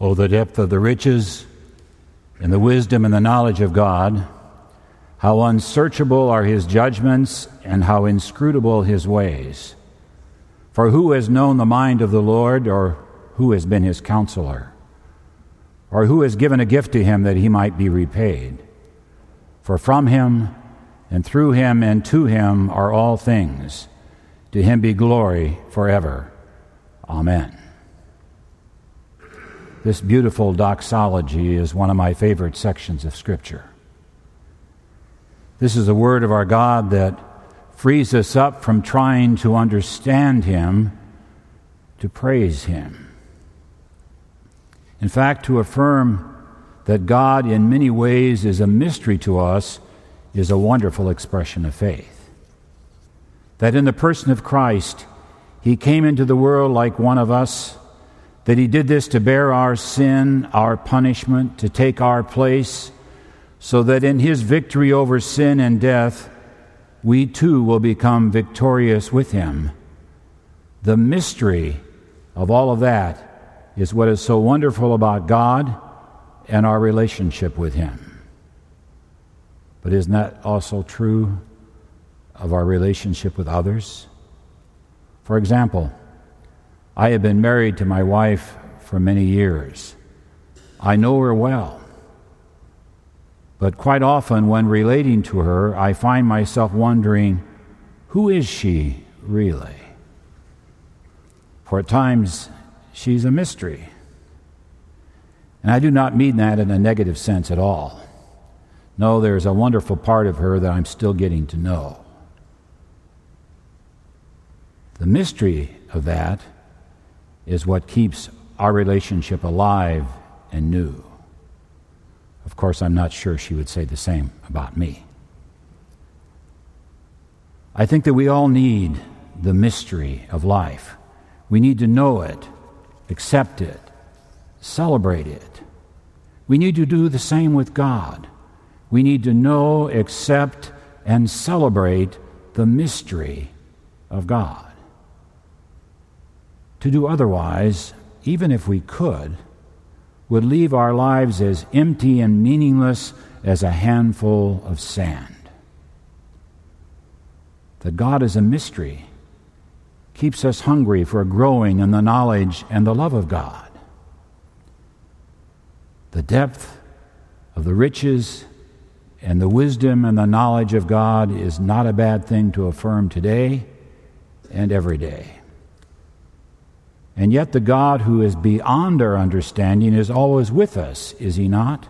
Oh, the depth of the riches and the wisdom and the knowledge of God! How unsearchable are his judgments and how inscrutable his ways! For who has known the mind of the Lord, or who has been his counselor? Or who has given a gift to him that he might be repaid? For from him, and through him, and to him are all things. To him be glory forever. Amen. This beautiful doxology is one of my favorite sections of Scripture. This is a word of our God that frees us up from trying to understand Him to praise Him. In fact, to affirm that God in many ways is a mystery to us is a wonderful expression of faith. That in the person of Christ, He came into the world like one of us that he did this to bear our sin, our punishment, to take our place, so that in his victory over sin and death, we too will become victorious with him. The mystery of all of that is what is so wonderful about God and our relationship with him. But isn't that also true of our relationship with others? For example, I have been married to my wife for many years. I know her well. But quite often, when relating to her, I find myself wondering who is she really? For at times, she's a mystery. And I do not mean that in a negative sense at all. No, there's a wonderful part of her that I'm still getting to know. The mystery of that is what keeps our relationship alive and new. Of course, I'm not sure she would say the same about me. I think that we all need the mystery of life. We need to know it, accept it, celebrate it. We need to do the same with God. We need to know, accept, and celebrate the mystery of God. To do otherwise, even if we could, would leave our lives as empty and meaningless as a handful of sand. That God is a mystery keeps us hungry for growing in the knowledge and the love of God. The depth of the riches and the wisdom and the knowledge of God is not a bad thing to affirm today and every day. And yet, the God who is beyond our understanding is always with us, is he not?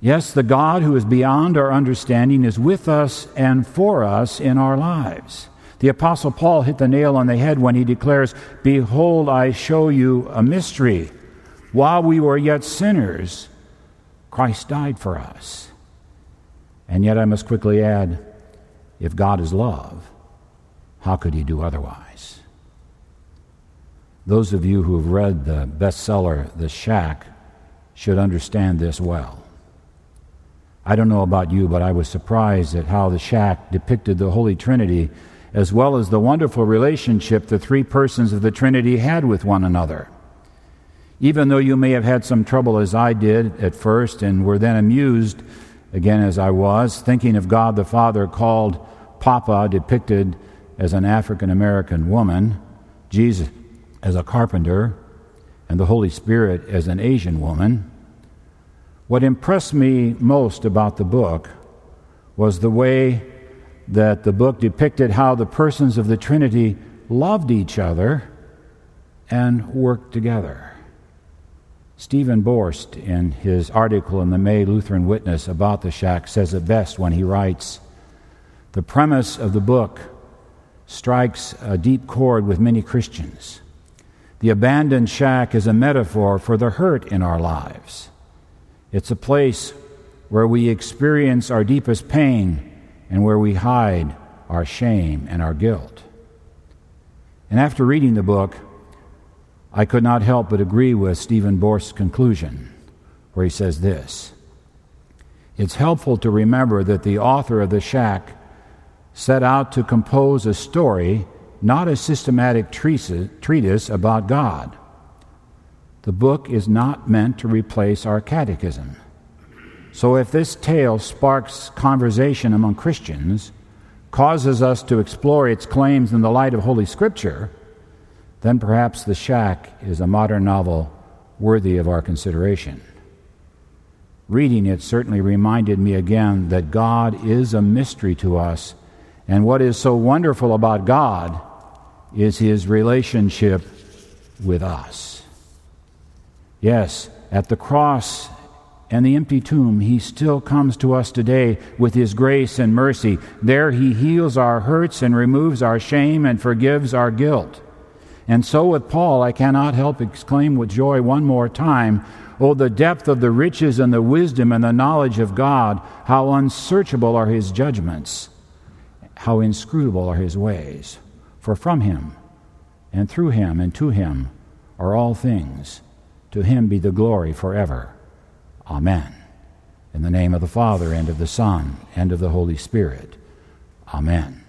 Yes, the God who is beyond our understanding is with us and for us in our lives. The Apostle Paul hit the nail on the head when he declares, Behold, I show you a mystery. While we were yet sinners, Christ died for us. And yet, I must quickly add, if God is love, how could he do otherwise? Those of you who have read the bestseller, The Shack, should understand this well. I don't know about you, but I was surprised at how The Shack depicted the Holy Trinity as well as the wonderful relationship the three persons of the Trinity had with one another. Even though you may have had some trouble as I did at first and were then amused, again as I was, thinking of God the Father called Papa, depicted as an African American woman, Jesus, as a carpenter and the Holy Spirit as an Asian woman, what impressed me most about the book was the way that the book depicted how the persons of the Trinity loved each other and worked together. Stephen Borst, in his article in the May Lutheran Witness about the shack, says it best when he writes The premise of the book strikes a deep chord with many Christians. The abandoned shack is a metaphor for the hurt in our lives. It's a place where we experience our deepest pain and where we hide our shame and our guilt. And after reading the book, I could not help but agree with Stephen Borst's conclusion, where he says this It's helpful to remember that the author of The Shack set out to compose a story not a systematic treatise about God. The book is not meant to replace our catechism. So if this tale sparks conversation among Christians, causes us to explore its claims in the light of Holy Scripture, then perhaps The Shack is a modern novel worthy of our consideration. Reading it certainly reminded me again that God is a mystery to us, and what is so wonderful about God is his relationship with us. Yes, at the cross and the empty tomb, he still comes to us today with his grace and mercy. There he heals our hurts and removes our shame and forgives our guilt. And so with Paul, I cannot help exclaim with joy one more time, Oh, the depth of the riches and the wisdom and the knowledge of God! How unsearchable are his judgments! How inscrutable are his ways! For from him, and through him, and to him are all things. To him be the glory forever. Amen. In the name of the Father, and of the Son, and of the Holy Spirit. Amen.